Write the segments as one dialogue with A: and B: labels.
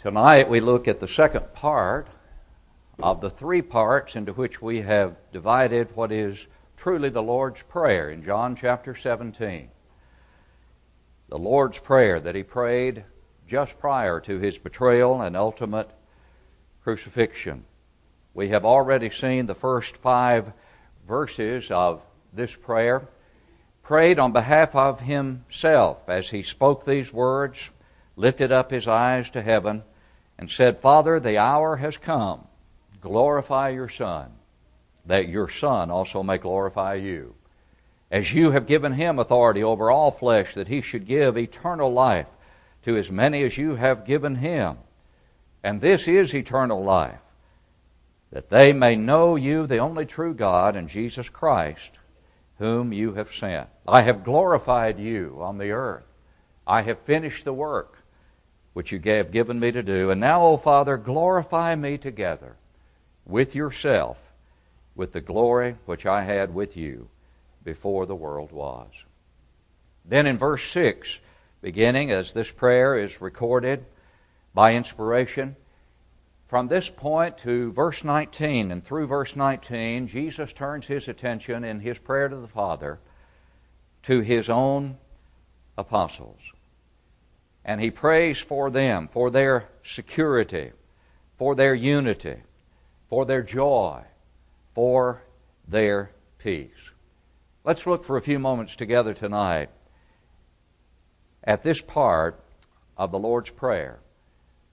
A: Tonight we look at the second part of the three parts into which we have divided what is truly the Lord's Prayer in John chapter 17. The Lord's Prayer that he prayed just prior to his betrayal and ultimate crucifixion. We have already seen the first five verses of this prayer, prayed on behalf of himself as he spoke these words, lifted up his eyes to heaven, and said, Father, the hour has come. Glorify your Son, that your Son also may glorify you. As you have given him authority over all flesh, that he should give eternal life to as many as you have given him. And this is eternal life, that they may know you, the only true God, and Jesus Christ, whom you have sent. I have glorified you on the earth. I have finished the work which you have given me to do. And now, O Father, glorify me together with yourself with the glory which I had with you before the world was. Then in verse 6, beginning as this prayer is recorded by inspiration, from this point to verse 19 and through verse 19, Jesus turns his attention in his prayer to the Father to his own apostles. And he prays for them, for their security, for their unity, for their joy, for their peace. Let's look for a few moments together tonight at this part of the Lord's Prayer.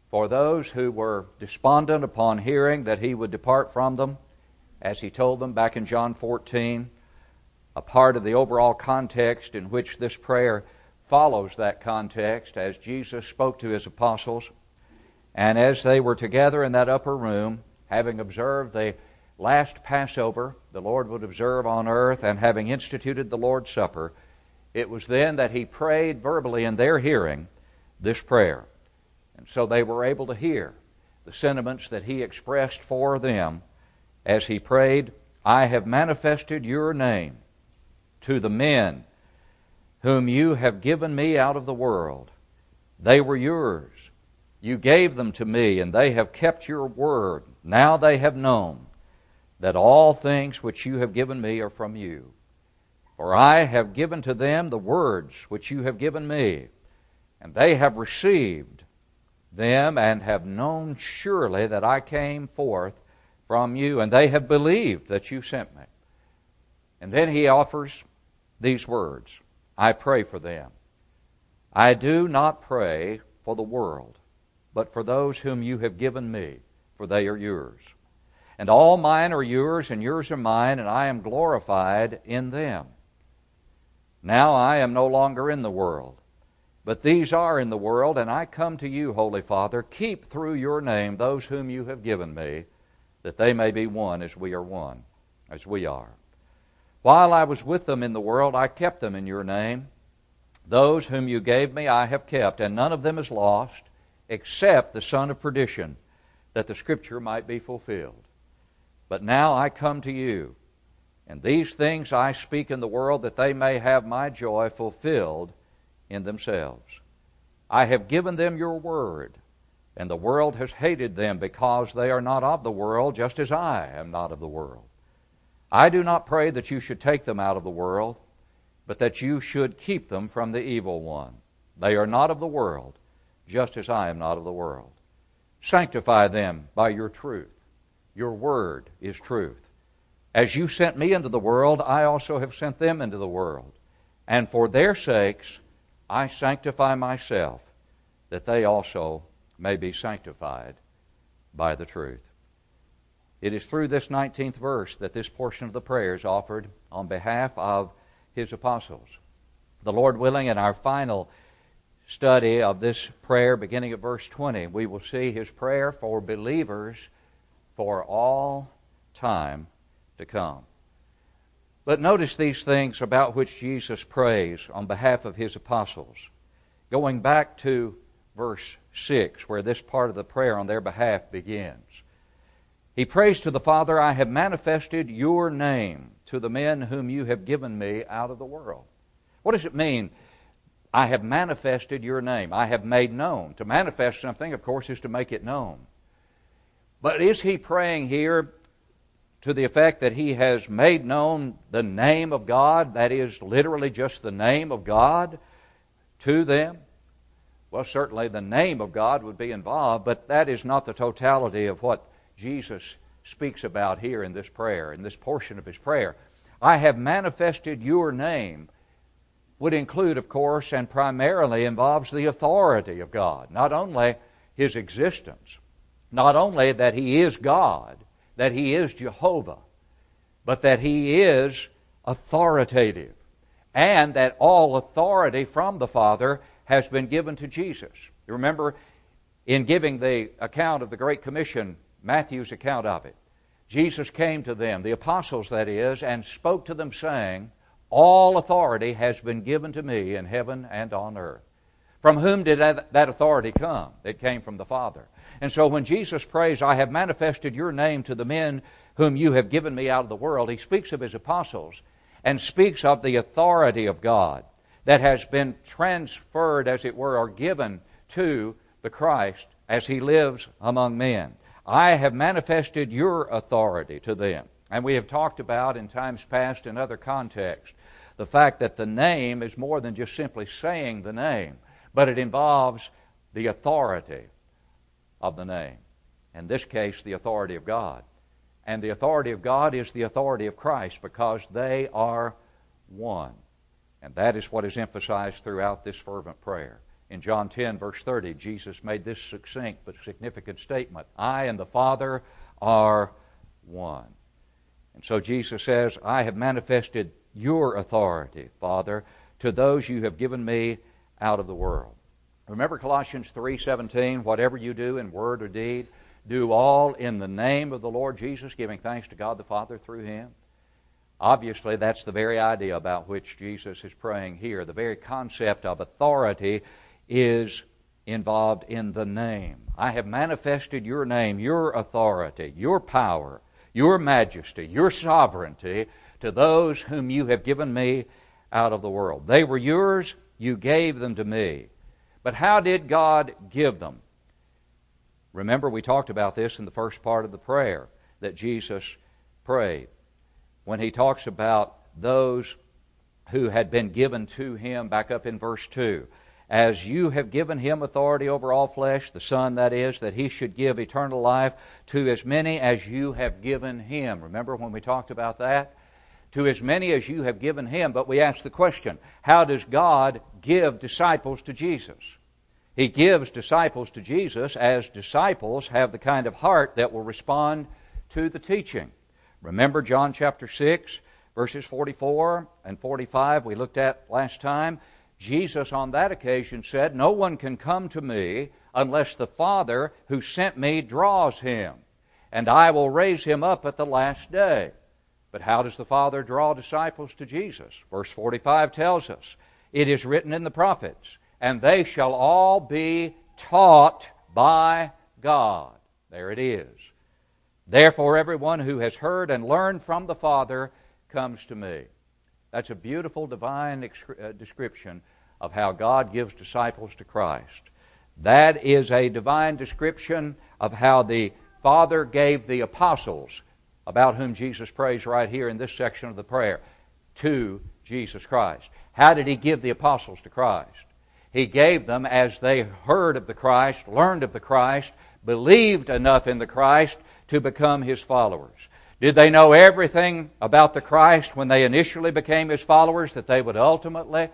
A: For those who were despondent upon hearing that he would depart from them, as he told them back in John 14, a part of the overall context in which this prayer follows that context as Jesus spoke to his apostles. And as they were together in that upper room, having observed the last Passover the Lord would observe on earth, and having instituted the Lord's Supper, it was then that he prayed verbally in their hearing this prayer. And so they were able to hear the sentiments that he expressed for them as he prayed, I have manifested your name to the men whom you have given me out of the world. They were yours. You gave them to me, and they have kept your word. Now they have known that all things which you have given me are from you. For I have given to them the words which you have given me, and they have received them and have known surely that I came forth from you, and they have believed that you sent me. And then he offers these words I pray for them. I do not pray for the world, but for those whom you have given me, for they are yours. And all mine are yours, and yours are mine, and I am glorified in them. Now I am no longer in the world, but these are in the world, and I come to you, Holy Father. Keep through your name those whom you have given me, that they may be one as we are one, as we are. While I was with them in the world, I kept them in your name. Those whom you gave me I have kept, and none of them is lost, except the son of perdition, that the scripture might be fulfilled. But now I come to you and these things I speak in the world that they may have my joy fulfilled in themselves. I have given them your word, and the world has hated them because they are not of the world, just as I am not of the world. I do not pray that you should take them out of the world, but that you should keep them from the evil one. They are not of the world, just as I am not of the world. Sanctify them by your truth. Your word is truth. As you sent me into the world, I also have sent them into the world. And for their sakes, I sanctify myself, that they also may be sanctified by the truth. It is through this 19th verse that this portion of the prayer is offered on behalf of his apostles. The Lord willing, in our final study of this prayer, beginning at verse 20, we will see his prayer for believers for all time to come. But notice these things about which Jesus prays on behalf of his apostles. Going back to verse 6, where this part of the prayer on their behalf begins. He prays to the Father, I have manifested your name to the men whom you have given me out of the world. What does it mean? I have manifested your name. I have made known. To manifest something, of course, is to make it known. But is he praying here to the effect that he has made known the name of God, that is literally just the name of God, to them? Well, certainly the name of God would be involved, but that is not the totality of what Jesus speaks about here in this prayer, in this portion of his prayer. I have manifested your name would include, of course, and primarily involves the authority of God, not only his existence, not only that he is God, that he is Jehovah, but that he is authoritative, and that all authority from the Father has been given to Jesus. You remember in giving the account of the Great Commission, Matthew's account of it, Jesus came to them, the apostles that is, and spoke to them, saying, All authority has been given to me in heaven and on earth. From whom did that authority come? It came from the Father. And so when Jesus prays, I have manifested your name to the men whom you have given me out of the world, he speaks of his apostles and speaks of the authority of God that has been transferred, as it were, or given to the Christ as he lives among men. I have manifested your authority to them. And we have talked about in times past in other contexts the fact that the name is more than just simply saying the name, but it involves the authority of the name. In this case, the authority of God. And the authority of God is the authority of Christ because they are one. And that is what is emphasized throughout this fervent prayer. In John 10, verse 30, Jesus made this succinct but significant statement I and the Father are one. And so Jesus says, I have manifested your authority, Father, to those you have given me out of the world. Remember Colossians 3:17, whatever you do in word or deed, do all in the name of the Lord Jesus, giving thanks to God the Father through him. Obviously, that's the very idea about which Jesus is praying here. The very concept of authority is involved in the name. I have manifested your name, your authority, your power, your majesty, your sovereignty to those whom you have given me out of the world. They were yours, you gave them to me. But how did God give them? Remember, we talked about this in the first part of the prayer that Jesus prayed when he talks about those who had been given to him, back up in verse 2. As you have given him authority over all flesh, the Son, that is, that he should give eternal life to as many as you have given him. Remember when we talked about that? To as many as you have given him. But we ask the question how does God give disciples to Jesus? He gives disciples to Jesus as disciples have the kind of heart that will respond to the teaching. Remember John chapter 6, verses 44 and 45 we looked at last time? Jesus on that occasion said, No one can come to me unless the Father who sent me draws him, and I will raise him up at the last day. But how does the Father draw disciples to Jesus? Verse 45 tells us, It is written in the prophets, and they shall all be taught by God. There it is. Therefore, everyone who has heard and learned from the Father comes to me. That's a beautiful divine uh, description of how God gives disciples to Christ. That is a divine description of how the Father gave the apostles, about whom Jesus prays right here in this section of the prayer, to Jesus Christ. How did He give the apostles to Christ? He gave them as they heard of the Christ, learned of the Christ, believed enough in the Christ to become His followers. Did they know everything about the Christ when they initially became His followers that they would ultimately?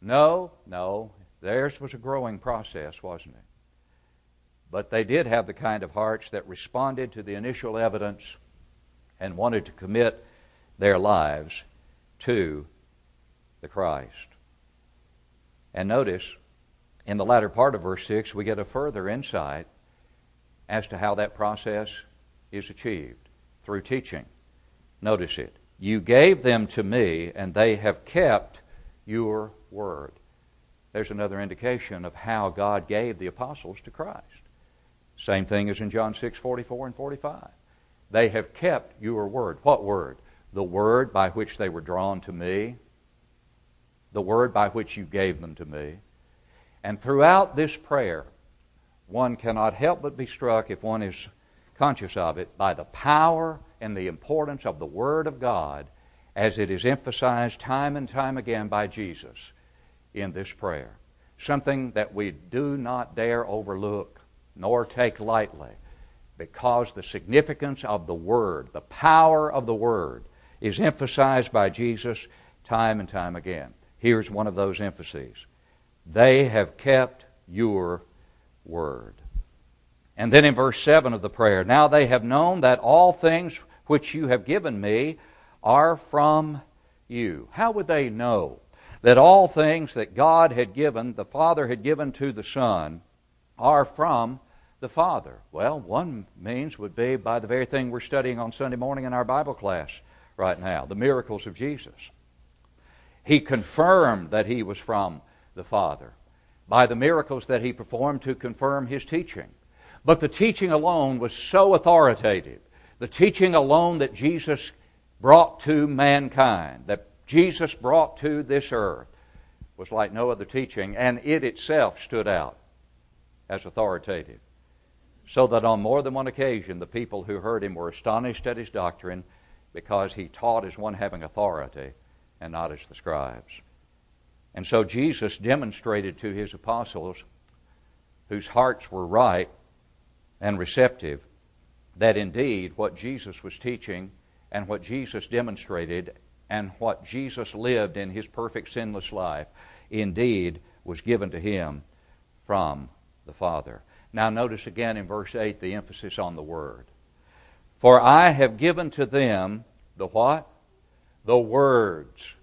A: No, no. Theirs was a growing process, wasn't it? But they did have the kind of hearts that responded to the initial evidence and wanted to commit their lives to the Christ. And notice, in the latter part of verse 6, we get a further insight as to how that process is achieved through teaching. Notice it. You gave them to me, and they have kept your word. There's another indication of how God gave the apostles to Christ. Same thing as in John 6 44 and 45. They have kept your word. What word? The word by which they were drawn to me, the word by which you gave them to me. And throughout this prayer, one cannot help but be struck, if one is conscious of it, by the power and the importance of the Word of God as it is emphasized time and time again by Jesus in this prayer. Something that we do not dare overlook nor take lightly because the significance of the Word, the power of the Word, is emphasized by Jesus time and time again. Here's one of those emphases They have kept your Word. And then in verse 7 of the prayer, now they have known that all things which you have given me are from you. How would they know that all things that God had given, the Father had given to the Son, are from the Father? Well, one means would be by the very thing we're studying on Sunday morning in our Bible class right now the miracles of Jesus. He confirmed that he was from the Father by the miracles that he performed to confirm his teaching. But the teaching alone was so authoritative, the teaching alone that Jesus brought to mankind, that Jesus brought to this earth, was like no other teaching, and it itself stood out as authoritative. So that on more than one occasion, the people who heard him were astonished at his doctrine because he taught as one having authority and not as the scribes. And so Jesus demonstrated to his apostles, whose hearts were right and receptive, that indeed what Jesus was teaching and what Jesus demonstrated and what Jesus lived in his perfect sinless life indeed was given to him from the Father. Now, notice again in verse 8 the emphasis on the Word. For I have given to them the what? The words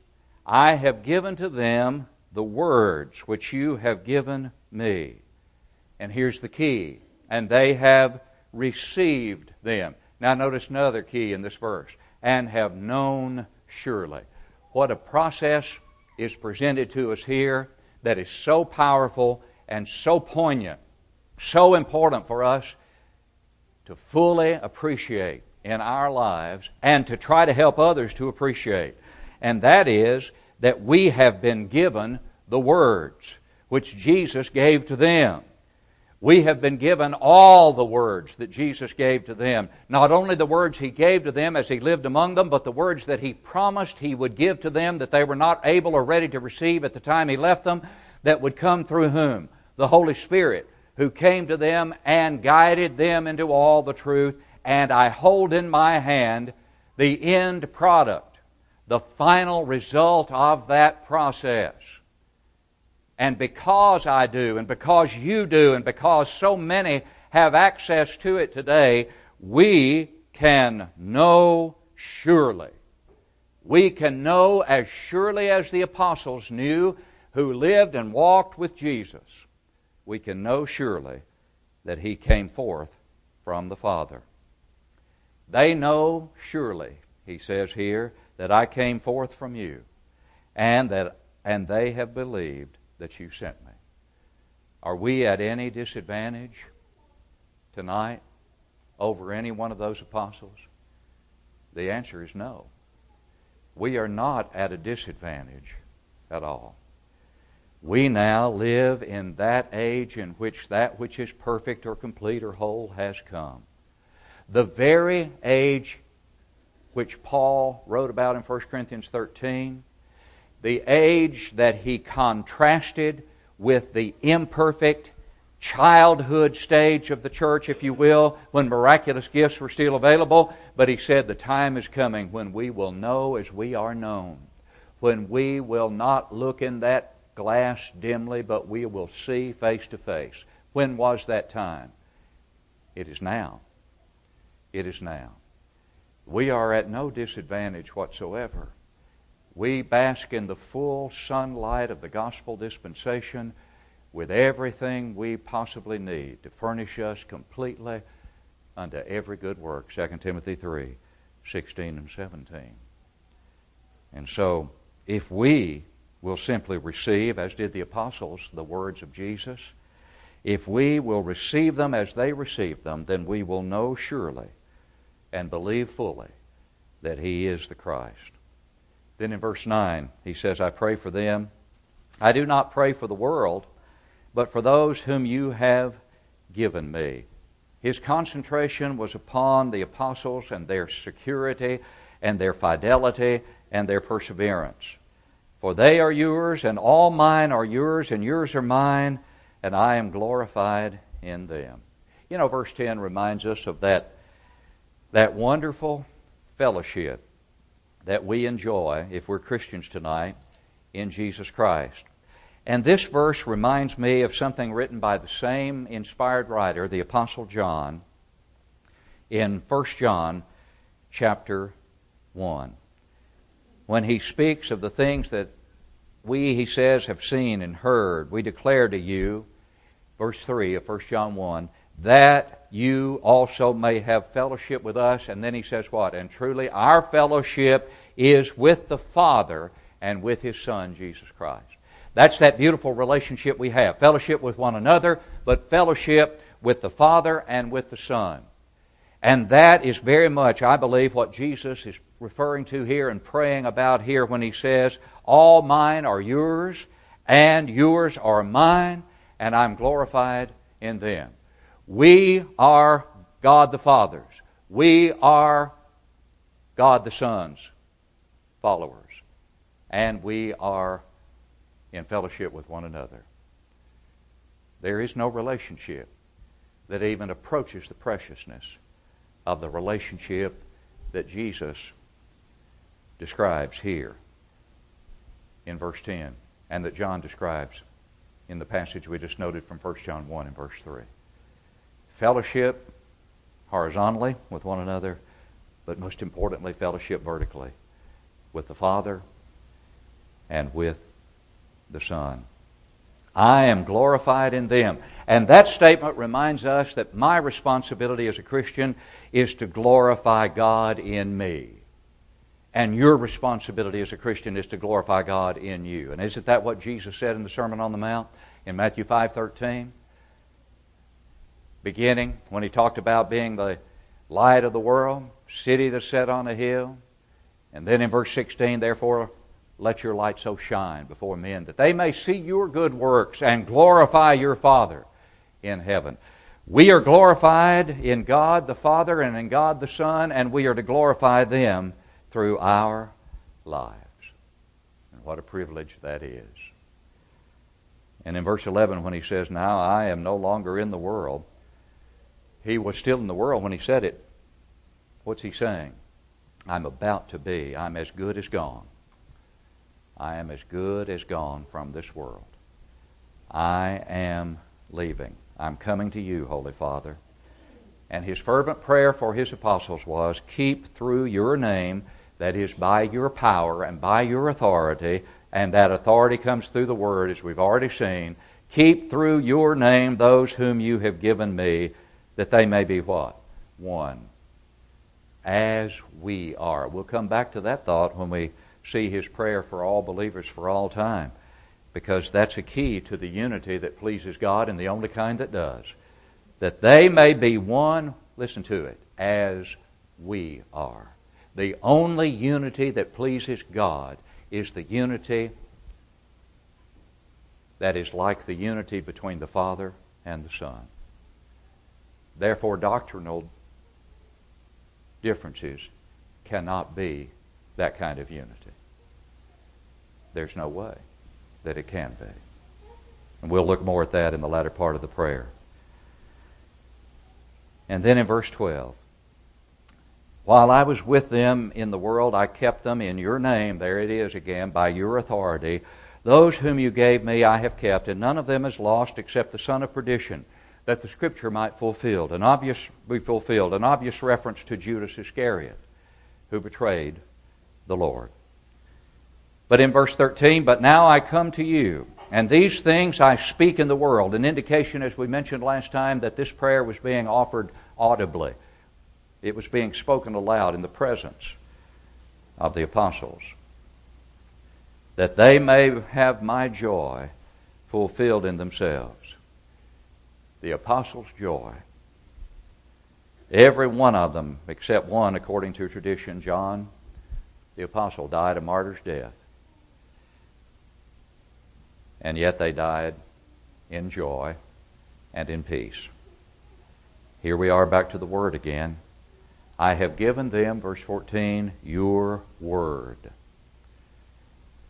A: I have given to them the words which you have given me. And here's the key and they have received them. Now, notice another key in this verse and have known surely. What a process is presented to us here that is so powerful and so poignant, so important for us to fully appreciate in our lives and to try to help others to appreciate and that is that we have been given the words which Jesus gave to them. We have been given all the words that Jesus gave to them. Not only the words He gave to them as He lived among them, but the words that He promised He would give to them that they were not able or ready to receive at the time He left them, that would come through whom? The Holy Spirit, who came to them and guided them into all the truth. And I hold in my hand the end product the final result of that process. And because I do, and because you do, and because so many have access to it today, we can know surely. We can know as surely as the apostles knew who lived and walked with Jesus. We can know surely that he came forth from the Father. They know surely, he says here, that I came forth from you, and that and they have believed that you sent me. Are we at any disadvantage tonight over any one of those apostles? The answer is no. We are not at a disadvantage at all. We now live in that age in which that which is perfect or complete or whole has come. The very age which Paul wrote about in 1 Corinthians 13, the age that he contrasted with the imperfect childhood stage of the church, if you will, when miraculous gifts were still available. But he said, The time is coming when we will know as we are known, when we will not look in that glass dimly, but we will see face to face. When was that time? It is now. It is now. We are at no disadvantage whatsoever. We bask in the full sunlight of the gospel dispensation with everything we possibly need to furnish us completely unto every good work. 2 Timothy 3 16 and 17. And so, if we will simply receive, as did the apostles, the words of Jesus, if we will receive them as they received them, then we will know surely and believe fully that he is the Christ. Then in verse 9, he says, I pray for them I do not pray for the world, but for those whom you have given me. His concentration was upon the apostles and their security and their fidelity and their perseverance. For they are yours, and all mine are yours, and yours are mine, and I am glorified in them. You know, verse 10 reminds us of that, that wonderful fellowship that we enjoy if we're Christians tonight in Jesus Christ. And this verse reminds me of something written by the same inspired writer, the Apostle John, in 1 John chapter 1. When he speaks of the things that we, he says, have seen and heard, we declare to you, verse 3 of 1 John 1, that you also may have fellowship with us. And then he says what? And truly, our fellowship is with the Father and with his Son, Jesus Christ. That's that beautiful relationship we have fellowship with one another, but fellowship with the Father and with the Son. And that is very much, I believe, what Jesus is referring to here and praying about here when he says, All mine are yours, and yours are mine, and I'm glorified in them. We are God the Father's. We are God the Son's followers. And we are in fellowship with one another. There is no relationship that even approaches the preciousness of the relationship that Jesus describes here in verse 10 and that John describes in the passage we just noted from 1 John 1 and verse 3. Fellowship horizontally with one another, but most importantly, fellowship vertically with the Father and with the Son. I am glorified in them. And that statement reminds us that my responsibility as a Christian is to glorify God in me. And your responsibility as a Christian is to glorify God in you. And isn't that what Jesus said in the Sermon on the Mount in Matthew 5:13? Beginning when he talked about being the light of the world, city that's set on a hill. And then in verse 16, therefore let your light so shine before men that they may see your good works and glorify your Father in heaven. We are glorified in God the Father and in God the Son, and we are to glorify them through our lives. And what a privilege that is. And in verse 11, when he says, Now I am no longer in the world, he was still in the world when he said it. What's he saying? I'm about to be. I'm as good as gone. I am as good as gone from this world. I am leaving. I'm coming to you, Holy Father. And his fervent prayer for his apostles was keep through your name, that is, by your power and by your authority, and that authority comes through the word, as we've already seen. Keep through your name those whom you have given me, that they may be what? One. As we are. We'll come back to that thought when we see his prayer for all believers for all time because that's a key to the unity that pleases God and the only kind that does. That they may be one, listen to it, as we are. The only unity that pleases God is the unity that is like the unity between the Father and the Son. Therefore, doctrinal differences cannot be that kind of unity. There's no way that it can be. And we'll look more at that in the latter part of the prayer. And then in verse 12, while I was with them in the world, I kept them in your name. There it is again, by your authority. Those whom you gave me I have kept, and none of them is lost except the son of perdition, that the scripture might fulfilled, an obvious be fulfilled, an obvious reference to Judas Iscariot, who betrayed the Lord. But in verse 13, but now I come to you, and these things I speak in the world, an indication, as we mentioned last time, that this prayer was being offered audibly. It was being spoken aloud in the presence of the apostles. That they may have my joy fulfilled in themselves. The apostles' joy. Every one of them, except one, according to tradition, John, the apostle, died a martyr's death. and yet they died in joy and in peace. Here we are back to the Word again. I have given them, verse 14, your Word.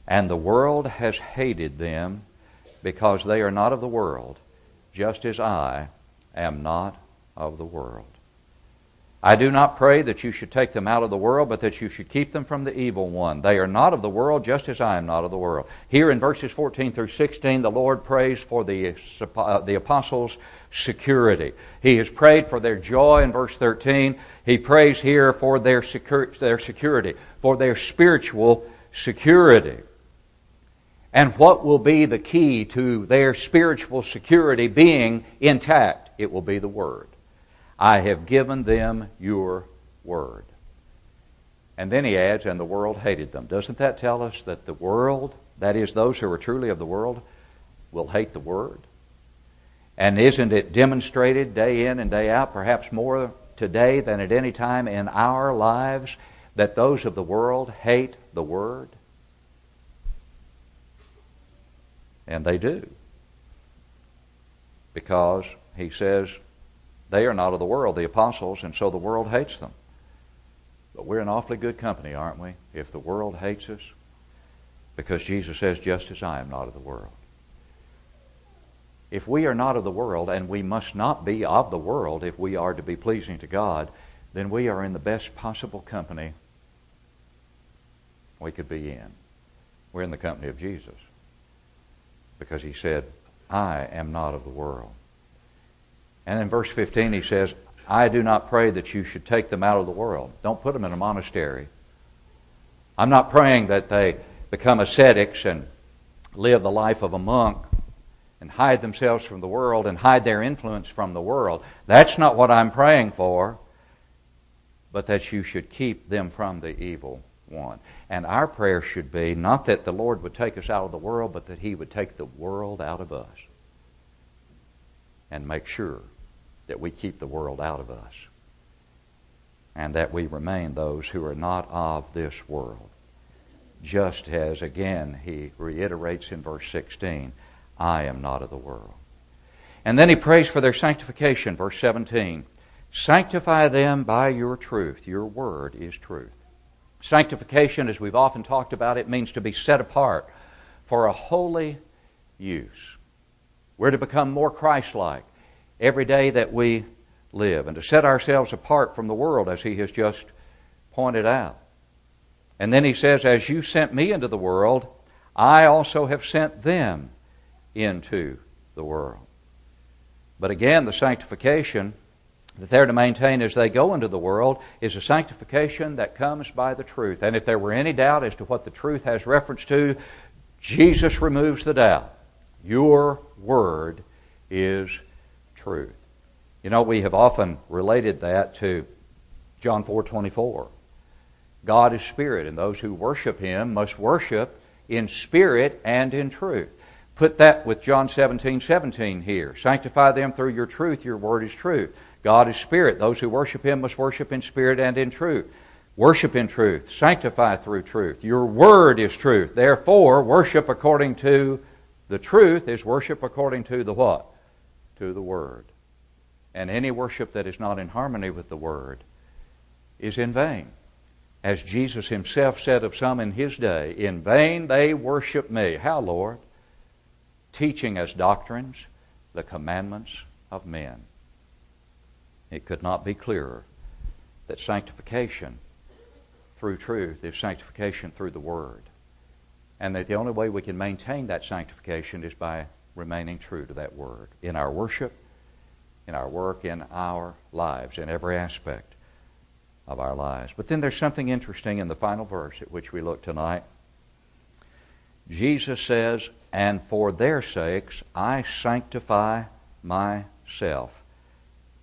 A: And the world has hated them because they are not of the world, just as I am not of the world. I do not pray that you should take them out of the world, but that you should keep them from the evil one. They are not of the world, just as I am not of the world. Here in verses 14 through 16, the Lord prays for the, uh, the apostles' security. He has prayed for their joy in verse 13. He prays here for their, their security, for their spiritual security. And what will be the key to their spiritual security being intact? It will be the Word. I have given them your Word. And then he adds, and the world hated them. Doesn't that tell us that the world, that is, those who are truly of the world, will hate the Word? And isn't it demonstrated day in and day out, perhaps more today than at any time in our lives, that those of the world hate the Word? And they do. Because he says they are not of the world, the apostles, and so the world hates them. But we're in awfully good company, aren't we, if the world hates us? Because Jesus says, just as I am not of the world. If we are not of the world, and we must not be of the world if we are to be pleasing to God, then we are in the best possible company we could be in. We're in the company of Jesus because he said, I am not of the world. And in verse 15 he says, I do not pray that you should take them out of the world. Don't put them in a monastery. I'm not praying that they become ascetics and live the life of a monk and hide themselves from the world and hide their influence from the world. That's not what I'm praying for, but that you should keep them from the evil one. And our prayer should be not that the Lord would take us out of the world, but that He would take the world out of us and make sure that we keep the world out of us and that we remain those who are not of this world. Just as, again, he reiterates in verse 16, I am not of the world. And then he prays for their sanctification, verse 17. Sanctify them by your truth. Your word is truth. Sanctification, as we've often talked about, it means to be set apart for a holy use. We're to become more Christ like every day that we live and to set ourselves apart from the world, as he has just pointed out. And then he says, As you sent me into the world, I also have sent them into the world. But again, the sanctification that they're to maintain as they go into the world is a sanctification that comes by the truth. And if there were any doubt as to what the truth has reference to, Jesus removes the doubt. Your word is truth. You know, we have often related that to John 4:24. God is spirit, and those who worship him must worship in spirit and in truth. Put that with John 17, 17 here. Sanctify them through your truth, your word is truth. God is spirit. Those who worship him must worship in spirit and in truth. Worship in truth. Sanctify through truth. Your word is truth. Therefore, worship according to the truth is worship according to the what? To the word. And any worship that is not in harmony with the word is in vain. As Jesus himself said of some in his day, in vain they worship me. How, Lord? Teaching as doctrines the commandments of men. It could not be clearer that sanctification through truth is sanctification through the Word. And that the only way we can maintain that sanctification is by remaining true to that Word in our worship, in our work, in our lives, in every aspect of our lives. But then there's something interesting in the final verse at which we look tonight. Jesus says, And for their sakes I sanctify myself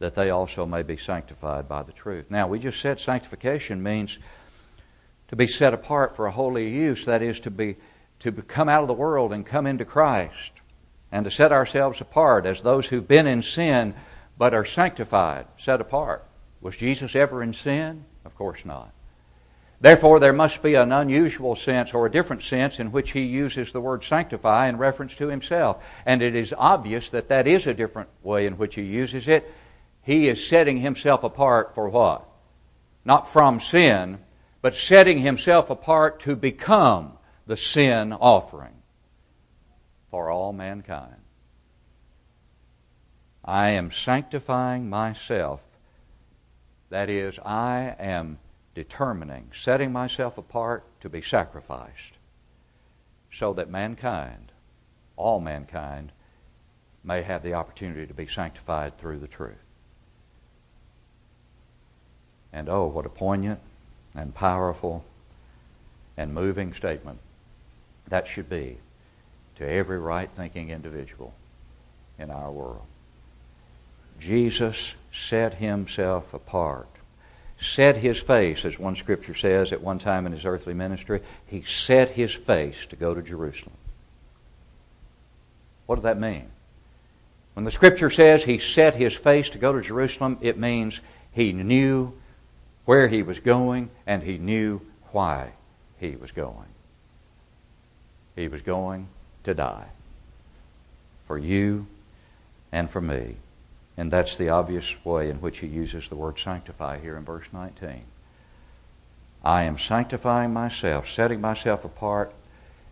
A: that they also may be sanctified by the truth. Now, we just said sanctification means to be set apart for a holy use, that is, to, be, to come out of the world and come into Christ, and to set ourselves apart as those who've been in sin but are sanctified, set apart. Was Jesus ever in sin? Of course not. Therefore, there must be an unusual sense or a different sense in which he uses the word sanctify in reference to himself. And it is obvious that that is a different way in which he uses it. He is setting himself apart for what? Not from sin, but setting himself apart to become the sin offering for all mankind. I am sanctifying myself. That is, I am determining, setting myself apart to be sacrificed so that mankind, all mankind, may have the opportunity to be sanctified through the truth. And oh, what a poignant and powerful and moving statement that should be to every right thinking individual in our world. Jesus set himself apart set his face, as one scripture says, at one time in his earthly ministry, he set his face to go to Jerusalem. What does that mean? When the scripture says he set his face to go to Jerusalem, it means he knew where he was going and he knew why he was going. He was going to die for you and for me. And that's the obvious way in which he uses the word sanctify here in verse 19. I am sanctifying myself, setting myself apart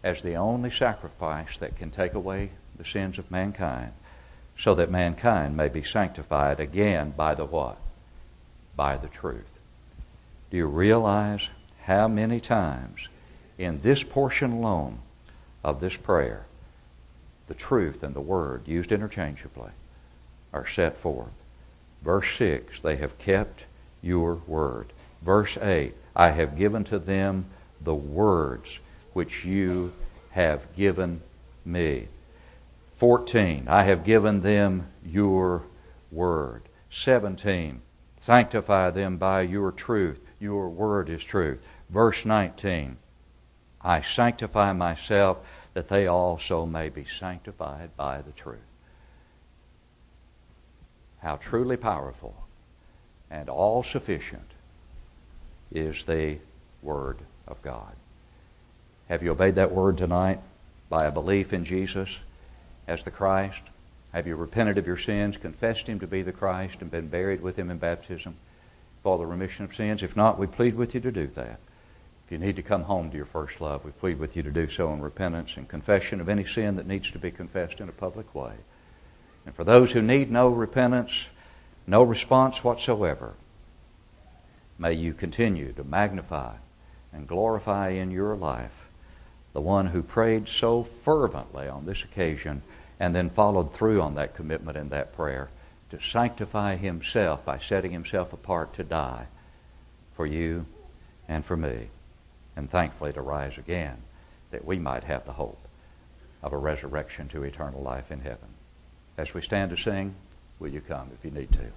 A: as the only sacrifice that can take away the sins of mankind, so that mankind may be sanctified again by the what? By the truth. Do you realize how many times in this portion alone of this prayer the truth and the word used interchangeably are set forth. Verse 6, they have kept your word. Verse 8, I have given to them the words which you have given me. 14, I have given them your word. 17, sanctify them by your truth. Your word is truth. Verse 19, I sanctify myself that they also may be sanctified by the truth how truly powerful and all sufficient is the Word of God. Have you obeyed that Word tonight by a belief in Jesus as the Christ? Have you repented of your sins, confessed Him to be the Christ, and been buried with Him in baptism for the remission of sins? If not, we plead with you to do that. If you need to come home to your first love, we plead with you to do so in repentance and confession of any sin that needs to be confessed in a public way. And for those who need no repentance, no response whatsoever, may you continue to magnify and glorify in your life the one who prayed so fervently on this occasion and then followed through on that commitment and that prayer to sanctify himself by setting himself apart to die for you and for me, and thankfully to rise again that we might have the hope of a resurrection to eternal life in heaven. As we stand to sing, will you come if you need to?